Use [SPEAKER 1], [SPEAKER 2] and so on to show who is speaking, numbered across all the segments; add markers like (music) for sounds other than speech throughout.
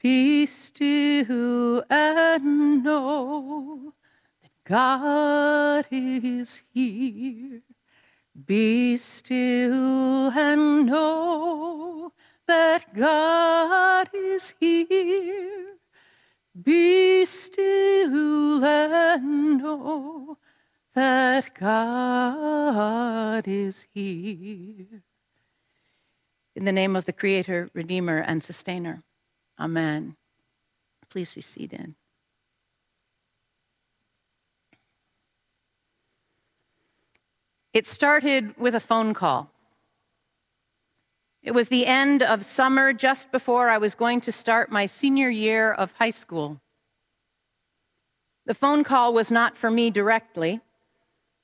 [SPEAKER 1] Be still and know that God is here. Be still and know that God is here. Be still and know that God is here. In the name of the Creator, Redeemer, and Sustainer. Amen. Please be seated. It started with a phone call. It was the end of summer, just before I was going to start my senior year of high school. The phone call was not for me directly,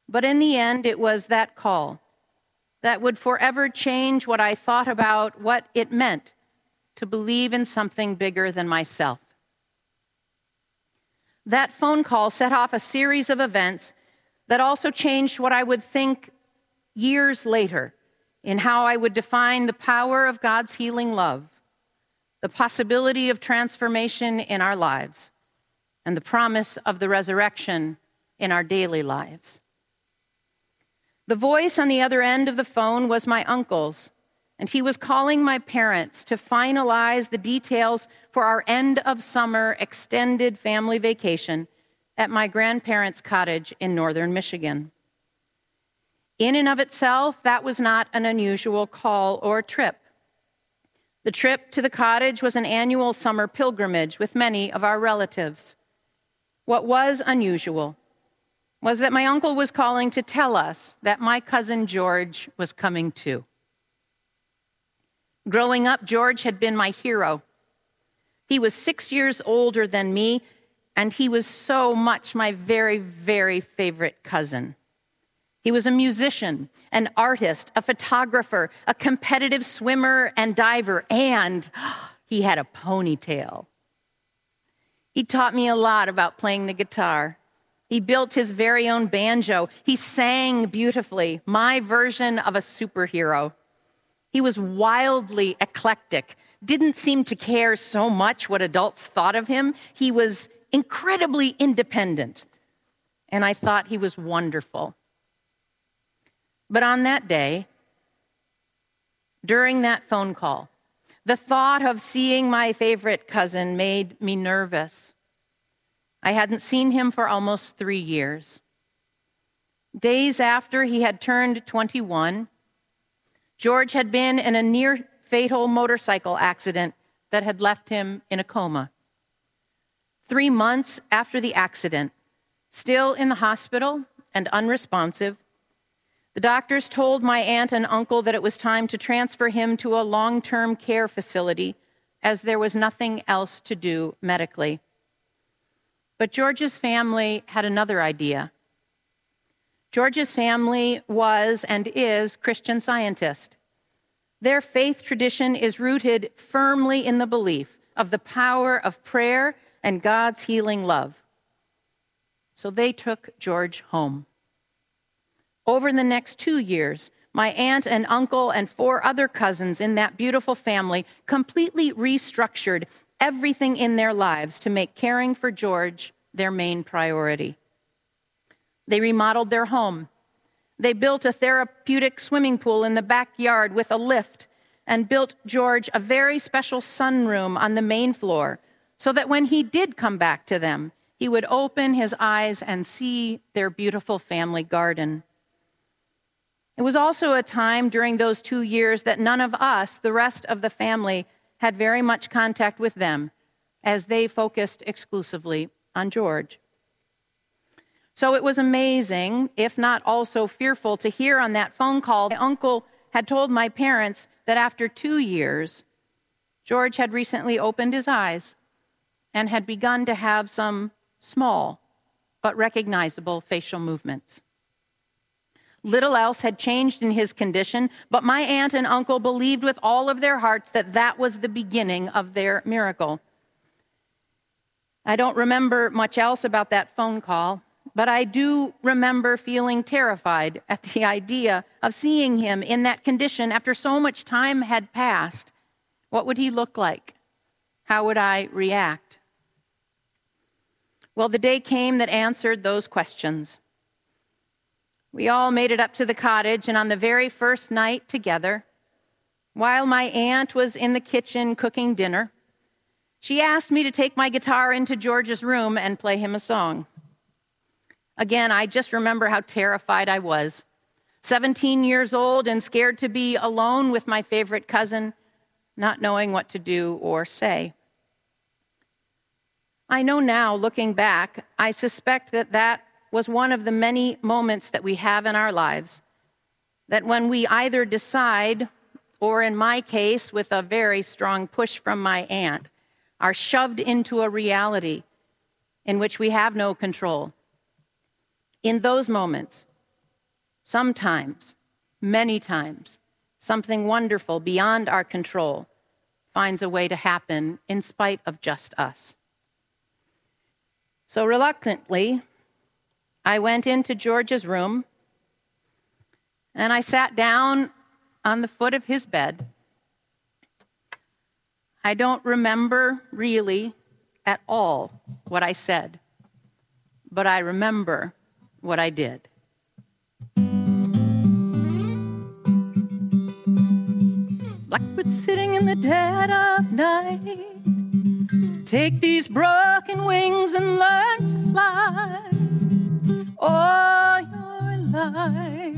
[SPEAKER 1] but in the end, it was that call that would forever change what I thought about what it meant to believe in something bigger than myself. That phone call set off a series of events that also changed what I would think years later in how I would define the power of God's healing love, the possibility of transformation in our lives, and the promise of the resurrection in our daily lives. The voice on the other end of the phone was my uncle's, and he was calling my parents to finalize the details for our end of summer extended family vacation at my grandparents' cottage in northern Michigan. In and of itself, that was not an unusual call or trip. The trip to the cottage was an annual summer pilgrimage with many of our relatives. What was unusual was that my uncle was calling to tell us that my cousin George was coming too. Growing up, George had been my hero. He was six years older than me, and he was so much my very, very favorite cousin. He was a musician, an artist, a photographer, a competitive swimmer and diver, and (gasps) he had a ponytail. He taught me a lot about playing the guitar. He built his very own banjo. He sang beautifully, my version of a superhero. He was wildly eclectic, didn't seem to care so much what adults thought of him. He was incredibly independent, and I thought he was wonderful. But on that day, during that phone call, the thought of seeing my favorite cousin made me nervous. I hadn't seen him for almost three years. Days after he had turned 21, George had been in a near fatal motorcycle accident that had left him in a coma. Three months after the accident, still in the hospital and unresponsive, the doctors told my aunt and uncle that it was time to transfer him to a long term care facility as there was nothing else to do medically. But George's family had another idea. George's family was and is Christian scientist. Their faith tradition is rooted firmly in the belief of the power of prayer and God's healing love. So they took George home. Over the next two years, my aunt and uncle and four other cousins in that beautiful family completely restructured everything in their lives to make caring for George their main priority. They remodeled their home. They built a therapeutic swimming pool in the backyard with a lift and built George a very special sunroom on the main floor so that when he did come back to them, he would open his eyes and see their beautiful family garden. It was also a time during those two years that none of us, the rest of the family, had very much contact with them as they focused exclusively on George. So it was amazing, if not also fearful, to hear on that phone call my uncle had told my parents that after two years, George had recently opened his eyes and had begun to have some small but recognizable facial movements. Little else had changed in his condition, but my aunt and uncle believed with all of their hearts that that was the beginning of their miracle. I don't remember much else about that phone call, but I do remember feeling terrified at the idea of seeing him in that condition after so much time had passed. What would he look like? How would I react? Well, the day came that answered those questions. We all made it up to the cottage, and on the very first night together, while my aunt was in the kitchen cooking dinner, she asked me to take my guitar into George's room and play him a song. Again, I just remember how terrified I was. 17 years old and scared to be alone with my favorite cousin, not knowing what to do or say. I know now, looking back, I suspect that that was one of the many moments that we have in our lives that when we either decide, or in my case, with a very strong push from my aunt, are shoved into a reality in which we have no control. In those moments, sometimes, many times, something wonderful beyond our control finds a way to happen in spite of just us. So reluctantly, I went into George's room and I sat down on the foot of his bed. I don't remember really at all what I said, but I remember what I did. Blackbird sitting in the dead of night. Take these broken wings and learn to fly all your life.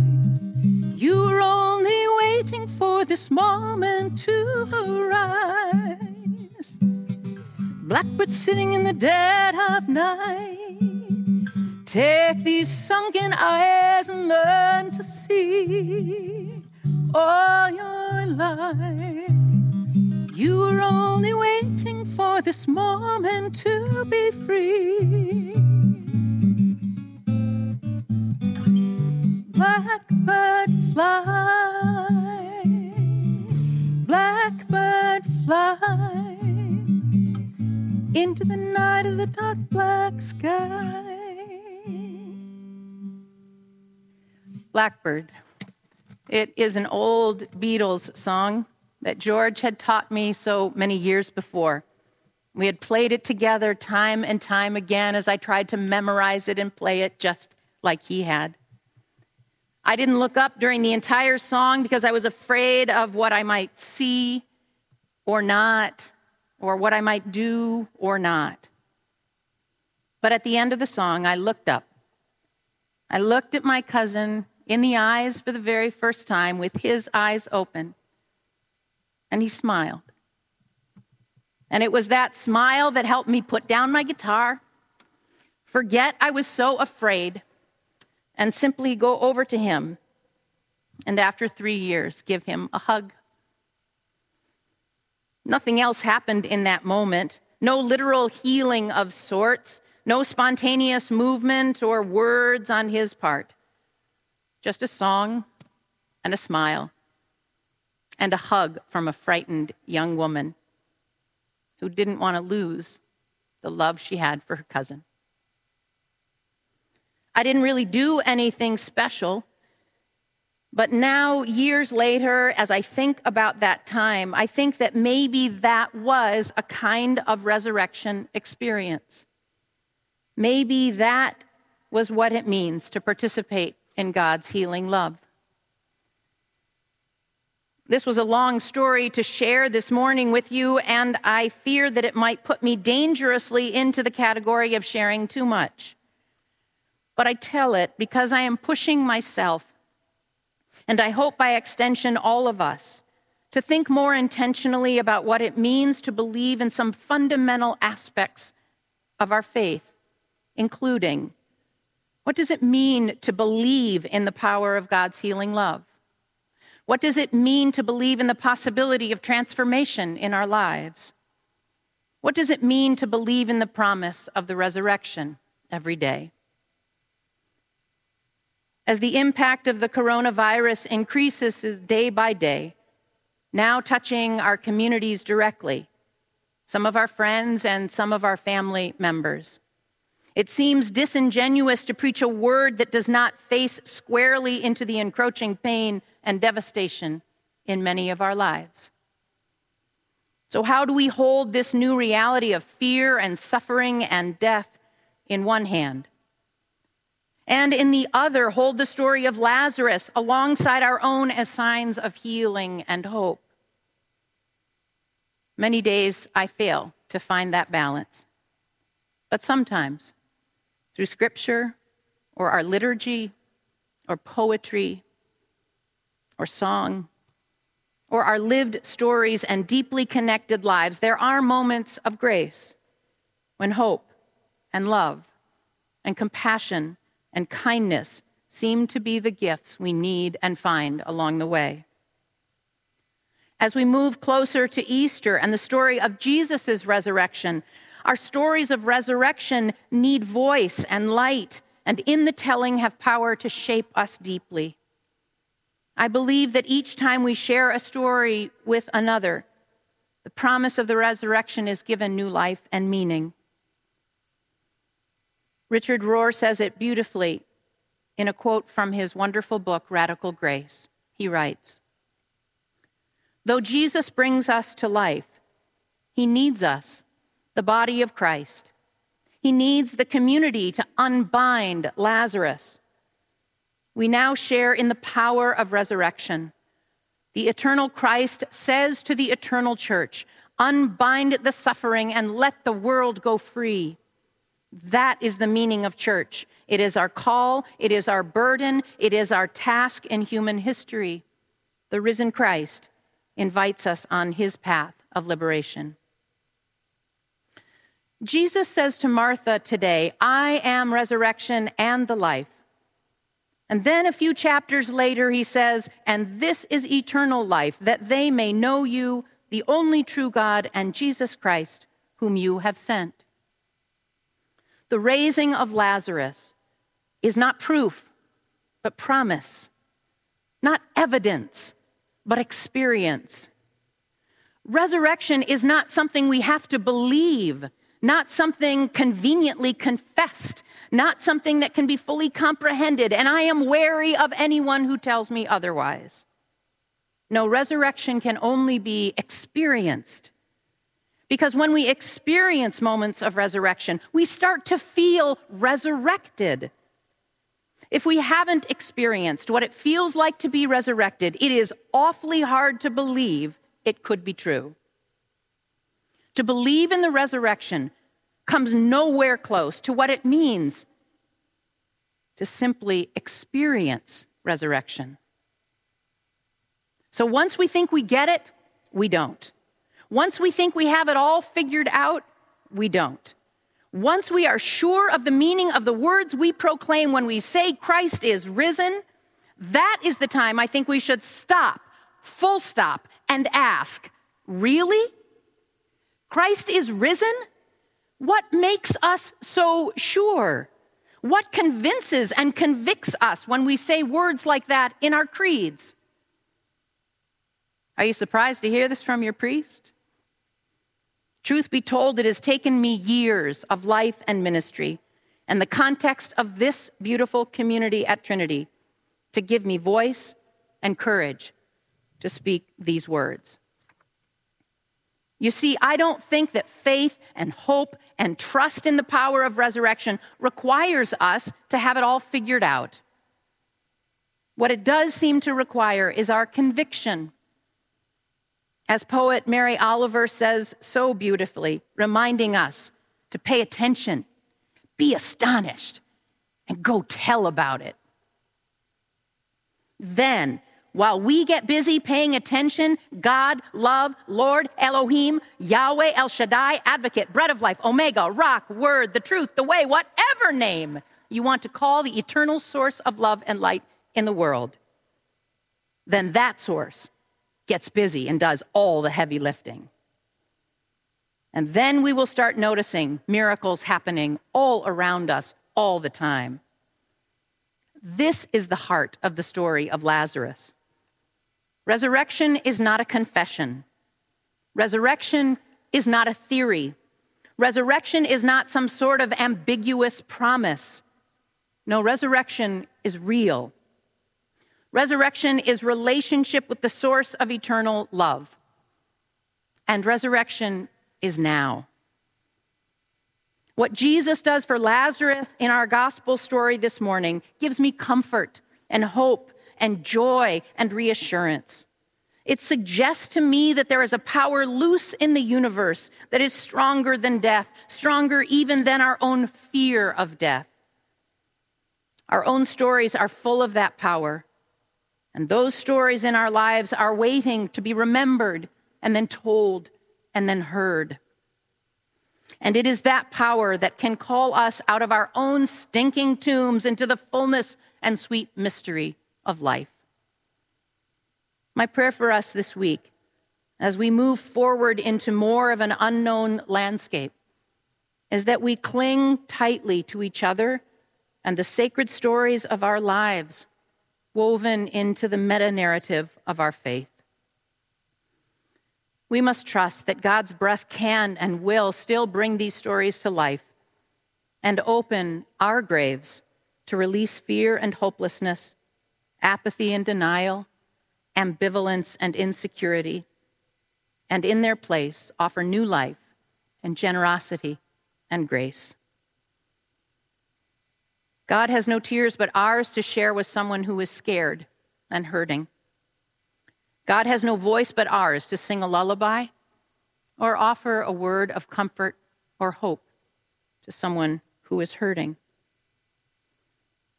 [SPEAKER 1] You're only waiting for this moment to arise. Blackbird sitting in the dead of night. Take these sunken eyes and learn to see all your life. You were only waiting for this moment to be free. Blackbird fly, blackbird fly into the night of the dark black sky. Blackbird. It is an old Beatles song that George had taught me so many years before. We had played it together time and time again as I tried to memorize it and play it just like he had. I didn't look up during the entire song because I was afraid of what I might see or not, or what I might do or not. But at the end of the song, I looked up. I looked at my cousin in the eyes for the very first time with his eyes open and he smiled. And it was that smile that helped me put down my guitar, forget I was so afraid, and simply go over to him. And after three years, give him a hug. Nothing else happened in that moment. No literal healing of sorts, no spontaneous movement or words on his part. Just a song and a smile and a hug from a frightened young woman who didn't want to lose the love she had for her cousin. I didn't really do anything special, but now, years later, as I think about that time, I think that maybe that was a kind of resurrection experience. Maybe that was what it means to participate in God's healing love. This was a long story to share this morning with you, and I fear that it might put me dangerously into the category of sharing too much. But I tell it because I am pushing myself, and I hope by extension all of us, to think more intentionally about what it means to believe in some fundamental aspects of our faith, including what does it mean to believe in the power of God's healing love? What does it mean to believe in the possibility of transformation in our lives? What does it mean to believe in the promise of the resurrection every day? As the impact of the coronavirus increases day by day, now touching our communities directly, some of our friends and some of our family members, it seems disingenuous to preach a word that does not face squarely into the encroaching pain and devastation in many of our lives. So, how do we hold this new reality of fear and suffering and death in one hand? And in the other, hold the story of Lazarus alongside our own as signs of healing and hope. Many days I fail to find that balance. But sometimes, through scripture or our liturgy or poetry or song or our lived stories and deeply connected lives, there are moments of grace when hope and love and compassion and kindness seem to be the gifts we need and find along the way. As we move closer to Easter and the story of Jesus' resurrection, our stories of resurrection need voice and light, and in the telling have power to shape us deeply. I believe that each time we share a story with another, the promise of the resurrection is given new life and meaning. Richard Rohr says it beautifully in a quote from his wonderful book, Radical Grace. He writes Though Jesus brings us to life, he needs us, the body of Christ. He needs the community to unbind Lazarus. We now share in the power of resurrection. The eternal Christ says to the eternal church, Unbind the suffering and let the world go free. That is the meaning of church. It is our call, it is our burden, it is our task in human history. The risen Christ invites us on his path of liberation. Jesus says to Martha today, I am resurrection and the life. And then a few chapters later, he says, And this is eternal life, that they may know you, the only true God, and Jesus Christ, whom you have sent. The raising of Lazarus is not proof, but promise, not evidence, but experience. Resurrection is not something we have to believe, not something conveniently confessed, not something that can be fully comprehended, and I am wary of anyone who tells me otherwise. No, resurrection can only be experienced. Because when we experience moments of resurrection, we start to feel resurrected. If we haven't experienced what it feels like to be resurrected, it is awfully hard to believe it could be true. To believe in the resurrection comes nowhere close to what it means to simply experience resurrection. So once we think we get it, we don't. Once we think we have it all figured out, we don't. Once we are sure of the meaning of the words we proclaim when we say Christ is risen, that is the time I think we should stop, full stop, and ask, Really? Christ is risen? What makes us so sure? What convinces and convicts us when we say words like that in our creeds? Are you surprised to hear this from your priest? Truth be told, it has taken me years of life and ministry and the context of this beautiful community at Trinity to give me voice and courage to speak these words. You see, I don't think that faith and hope and trust in the power of resurrection requires us to have it all figured out. What it does seem to require is our conviction as poet Mary Oliver says so beautifully, reminding us to pay attention, be astonished, and go tell about it. Then, while we get busy paying attention, God, love, Lord, Elohim, Yahweh, El Shaddai, Advocate, Bread of Life, Omega, Rock, Word, the Truth, the Way, whatever name you want to call the eternal source of love and light in the world, then that source gets busy and does all the heavy lifting. And then we will start noticing miracles happening all around us all the time. This is the heart of the story of Lazarus. Resurrection is not a confession. Resurrection is not a theory. Resurrection is not some sort of ambiguous promise. No, resurrection is real. Resurrection is relationship with the source of eternal love. and resurrection is now. What Jesus does for Lazarus in our gospel story this morning gives me comfort and hope and joy and reassurance. It suggests to me that there is a power loose in the universe that is stronger than death, stronger even than our own fear of death. Our own stories are full of that power. And those stories in our lives are waiting to be remembered and then told and then heard. And it is that power that can call us out of our own stinking tombs into the fullness and sweet mystery of life. My prayer for us this week, as we move forward into more of an unknown landscape, is that we cling tightly to each other and the sacred stories of our lives woven into the meta narrative of our faith. We must trust that God's breath can and will still bring these stories to life and open our graves to release fear and hopelessness, apathy and denial, ambivalence and insecurity, and in their place offer new life and generosity and grace. God has no tears but ours to share with someone who is scared and hurting. God has no voice but ours to sing a lullaby or offer a word of comfort or hope to someone who is hurting.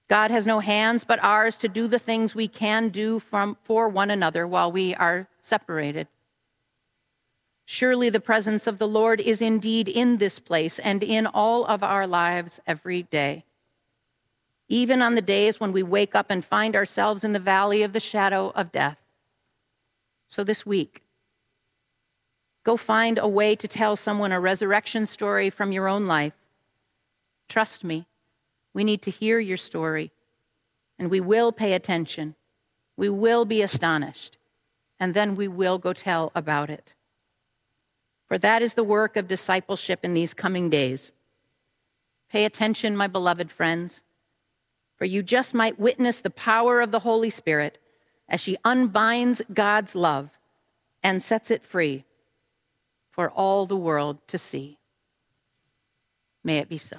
[SPEAKER 1] God has no hands but ours to do the things we can do from, for one another while we are separated. Surely the presence of the Lord is indeed in this place and in all of our lives every day. Even on the days when we wake up and find ourselves in the valley of the shadow of death. So this week, go find a way to tell someone a resurrection story from your own life. Trust me, we need to hear your story, and we will pay attention. We will be astonished, and then we will go tell about it. For that is the work of discipleship in these coming days. Pay attention, my beloved friends, for you just might witness the power of the Holy Spirit as she unbinds God's love and sets it free for all the world to see. May it be so.